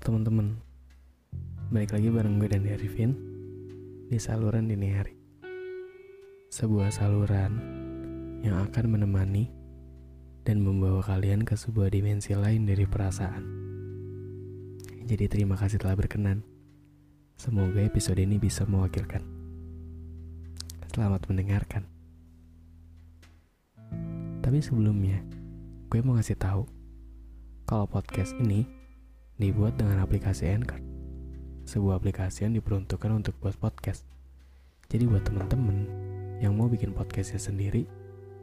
Teman-teman. Balik lagi bareng gue dan Arifin Di saluran dini hari. Sebuah saluran Yang akan menemani Dan membawa kalian ke sebuah dimensi lain dari perasaan. Jadi terima kasih telah berkenan. Semoga episode ini bisa mewakilkan. Selamat mendengarkan. Tapi sebelumnya Gue mau ngasih tahu Kalau podcast ini dibuat dengan aplikasi Anchor. Sebuah aplikasi yang diperuntukkan untuk buat podcast. Jadi buat temen-temen yang mau bikin podcastnya sendiri,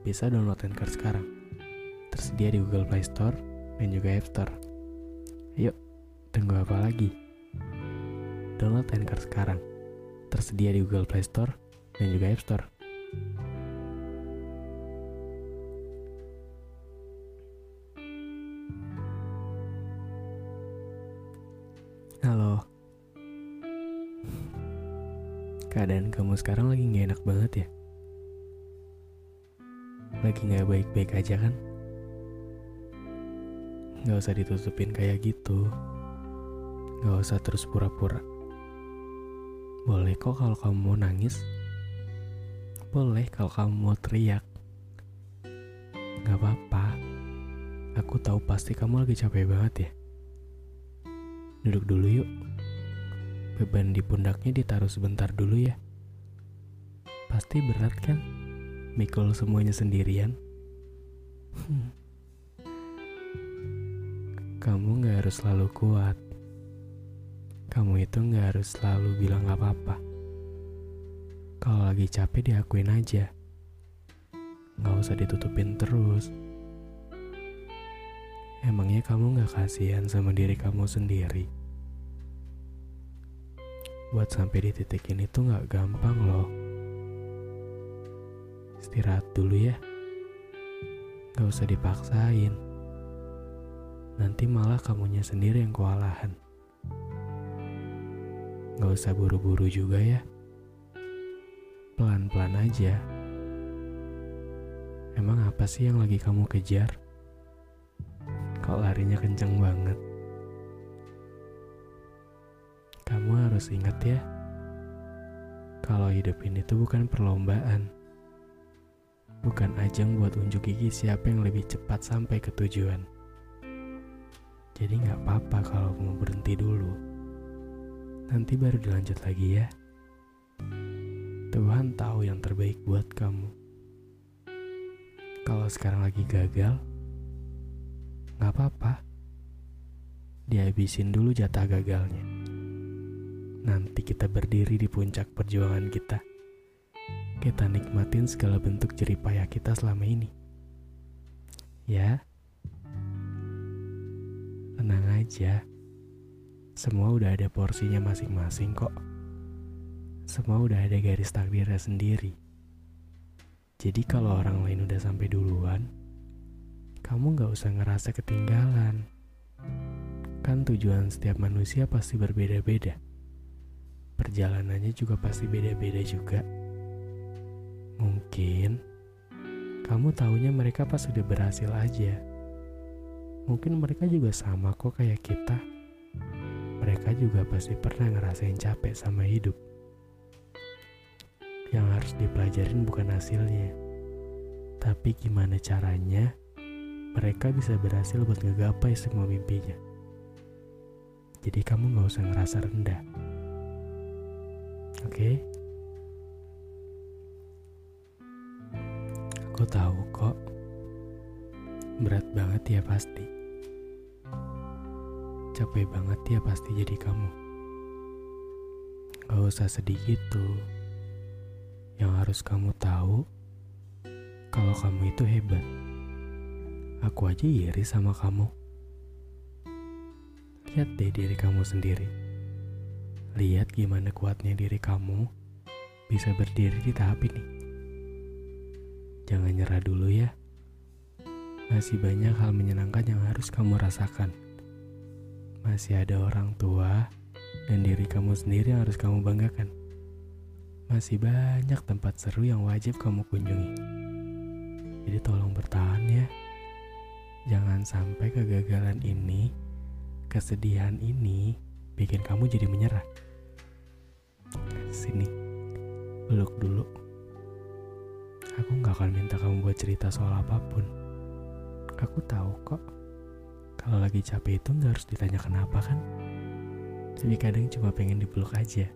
bisa download Anchor sekarang. Tersedia di Google Play Store dan juga App Store. Yuk, tunggu apa lagi? Download Anchor sekarang. Tersedia di Google Play Store dan juga App Store. Halo. Keadaan kamu sekarang lagi gak enak banget ya? Lagi gak baik-baik aja kan? Gak usah ditutupin kayak gitu. Gak usah terus pura-pura. Boleh kok kalau kamu mau nangis. Boleh kalau kamu mau teriak. Gak apa-apa. Aku tahu pasti kamu lagi capek banget ya. Duduk dulu yuk. Beban di pundaknya ditaruh sebentar dulu ya. Pasti berat kan? Mikul semuanya sendirian. Kamu gak harus selalu kuat. Kamu itu gak harus selalu bilang apa-apa. Kalau lagi capek diakuin aja. Gak usah ditutupin terus. Emangnya kamu gak kasihan sama diri kamu sendiri? Buat sampai di titik ini tuh gak gampang loh. Istirahat dulu ya. Gak usah dipaksain. Nanti malah kamunya sendiri yang kewalahan. Gak usah buru-buru juga ya. Pelan-pelan aja. Emang apa sih yang lagi kamu kejar? Kok larinya kenceng banget? Harus ingat ya, kalau hidup ini tuh bukan perlombaan. Bukan ajang buat unjuk gigi siapa yang lebih cepat sampai ke tujuan. Jadi nggak apa-apa kalau mau berhenti dulu. Nanti baru dilanjut lagi ya. Tuhan tahu yang terbaik buat kamu. Kalau sekarang lagi gagal, nggak apa-apa. Dihabisin dulu jatah gagalnya. Nanti kita berdiri di puncak perjuangan kita. Kita nikmatin segala bentuk jeripayah kita selama ini. Ya, tenang aja. Semua udah ada porsinya masing-masing kok. Semua udah ada garis takdirnya sendiri. Jadi kalau orang lain udah sampai duluan, kamu gak usah ngerasa ketinggalan. Kan tujuan setiap manusia pasti berbeda-beda. Perjalanannya juga pasti beda-beda juga. Mungkin kamu taunya mereka pas sudah berhasil aja. Mungkin mereka juga sama kok kayak kita. Mereka juga pasti pernah ngerasain capek sama hidup. Yang harus dipelajarin bukan hasilnya, tapi gimana caranya mereka bisa berhasil buat ngegapai semua mimpinya. Jadi kamu gak usah ngerasa rendah. Oke? Okay? Aku tahu kok. Berat banget ya pasti. Capek banget ya pasti jadi kamu. Gak usah sedih gitu. Yang harus kamu tahu, kalau kamu itu hebat. Aku aja iri sama kamu. Lihat deh diri kamu sendiri. Lihat gimana kuatnya diri kamu bisa berdiri di tahap ini. Jangan nyerah dulu ya. Masih banyak hal menyenangkan yang harus kamu rasakan. Masih ada orang tua dan diri kamu sendiri yang harus kamu banggakan. Masih banyak tempat seru yang wajib kamu kunjungi. Jadi tolong bertahan ya. Jangan sampai kegagalan ini, kesedihan ini bikin kamu jadi menyerah. Sini, peluk dulu. Aku gak akan minta kamu buat cerita soal apa pun. Aku tahu kok, kalau lagi capek itu gak harus ditanya kenapa kan? Tapi kadang cuma pengen dipeluk aja.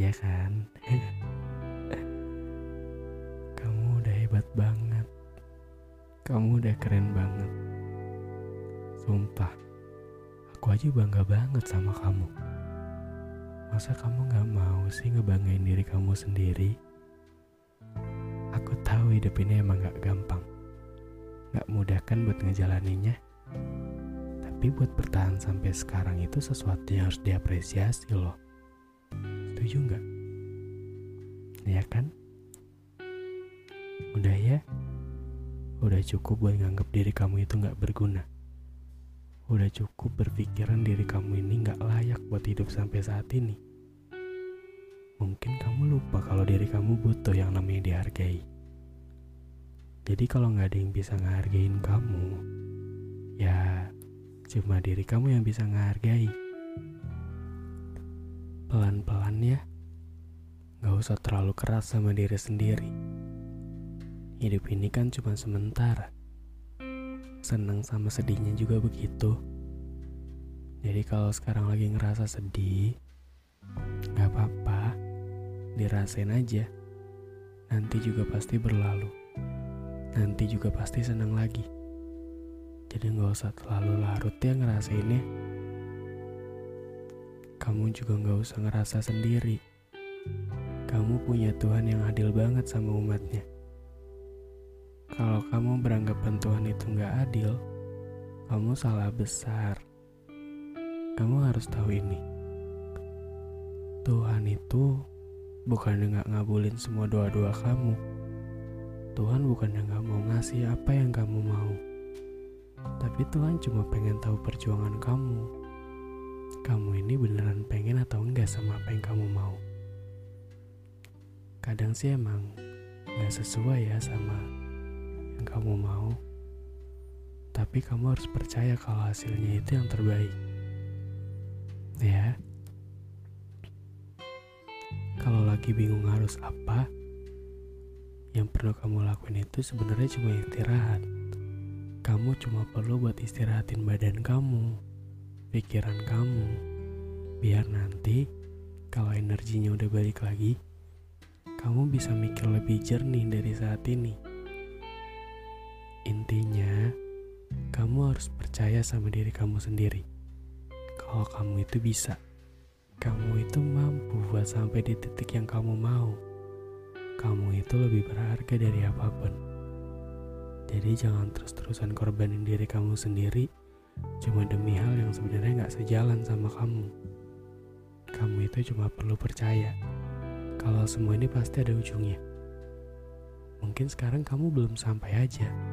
Ya kan? Kamu udah hebat banget. Kamu udah keren banget. Sumpah, aku aja bangga banget sama kamu. Masa kamu gak mau sih ngebanggain diri kamu sendiri? Aku tahu hidup ini emang gak gampang. Gak mudah kan buat ngejalaninnya. Tapi buat bertahan sampai sekarang itu sesuatu yang harus diapresiasi loh. Setuju nggak? Ya kan? Udah ya? Udah cukup buat nganggap diri kamu itu nggak berguna. Udah cukup berpikiran diri kamu ini nggak layak buat hidup sampai saat ini. Mungkin kamu lupa kalau diri kamu butuh yang namanya dihargai. Jadi kalau nggak ada yang bisa ngehargain kamu, ya Cuma diri kamu yang bisa ngehargai. Pelan-pelan ya. Gak usah terlalu keras sama diri sendiri. Hidup ini kan cuma sementara. Senang sama sedihnya juga begitu. Jadi kalau sekarang lagi ngerasa sedih, gak apa-apa, dirasain aja. Nanti juga pasti berlalu. Nanti juga pasti senang lagi. Jadi gak usah terlalu larut ya ngerasainnya. Kamu juga gak usah ngerasa sendiri. Kamu punya Tuhan yang adil banget sama umatnya. Kalau kamu beranggapan Tuhan itu gak adil, kamu salah besar. Kamu harus tahu ini. Tuhan itu bukan gak ngabulin semua doa-doa kamu. Tuhan bukan yang gak mau ngasih apa yang kamu mau tapi Tuhan cuma pengen tahu perjuangan kamu. Kamu ini beneran pengen atau enggak sama apa yang kamu mau. Kadang sih emang gak sesuai ya sama yang kamu mau. Tapi kamu harus percaya kalau hasilnya itu yang terbaik. Ya. Kalau lagi bingung harus apa, yang perlu kamu lakuin itu sebenarnya cuma istirahat kamu cuma perlu buat istirahatin badan kamu, pikiran kamu, biar nanti kalau energinya udah balik lagi, kamu bisa mikir lebih jernih dari saat ini. Intinya, kamu harus percaya sama diri kamu sendiri. Kalau kamu itu bisa, kamu itu mampu buat sampai di titik yang kamu mau. Kamu itu lebih berharga dari apa pun. Jadi jangan terus-terusan korbanin diri kamu sendiri cuma demi hal yang sebenarnya nggak sejalan sama kamu. Kamu itu cuma perlu percaya kalau semua ini pasti ada ujungnya. Mungkin sekarang kamu belum sampai aja.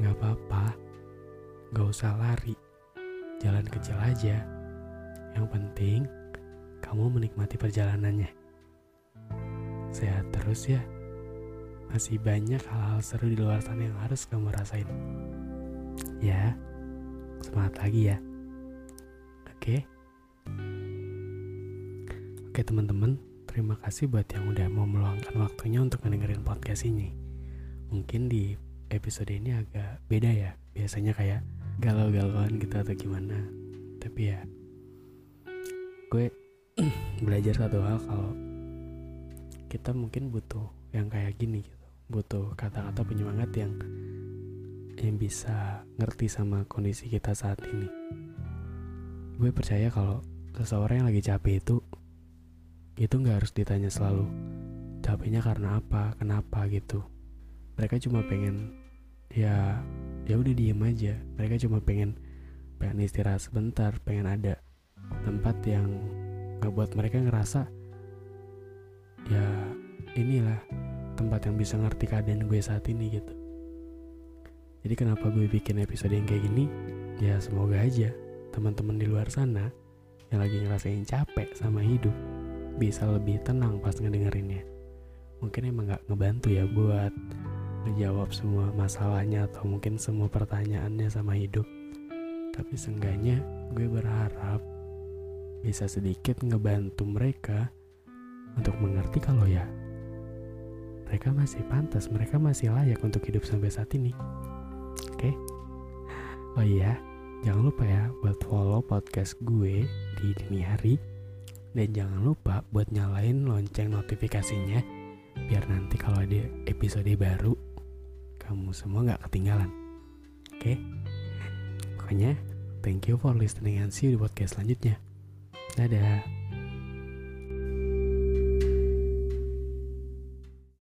Nggak apa-apa, nggak usah lari, jalan kecil aja. Yang penting kamu menikmati perjalanannya. Sehat terus ya masih banyak hal-hal seru di luar sana yang harus kamu rasain. Ya, semangat lagi ya. Oke. Oke teman-teman, terima kasih buat yang udah mau meluangkan waktunya untuk mendengarin podcast ini. Mungkin di episode ini agak beda ya. Biasanya kayak galau-galauan gitu atau gimana. Tapi ya, gue belajar satu hal kalau kita mungkin butuh yang kayak gini gitu butuh kata-kata penyemangat yang yang bisa ngerti sama kondisi kita saat ini. Gue percaya kalau seseorang yang lagi capek itu itu nggak harus ditanya selalu capeknya karena apa kenapa gitu mereka cuma pengen ya ya udah diem aja. Mereka cuma pengen pengen istirahat sebentar pengen ada tempat yang ngebuat mereka ngerasa ya inilah tempat yang bisa ngerti keadaan gue saat ini gitu. Jadi kenapa gue bikin episode yang kayak gini? Ya semoga aja teman-teman di luar sana yang lagi ngerasain capek sama hidup bisa lebih tenang pas ngedengerinnya. Mungkin emang gak ngebantu ya buat ngejawab semua masalahnya atau mungkin semua pertanyaannya sama hidup tapi seenggaknya gue berharap bisa sedikit ngebantu mereka untuk mengerti kalau ya mereka masih pantas, mereka masih layak untuk hidup sampai saat ini. Oke? Okay? Oh iya, jangan lupa ya buat follow podcast gue di dini hari dan jangan lupa buat nyalain lonceng notifikasinya biar nanti kalau ada episode baru kamu semua nggak ketinggalan. Oke? Okay? Pokoknya thank you for listening and see you di podcast selanjutnya. Dadah.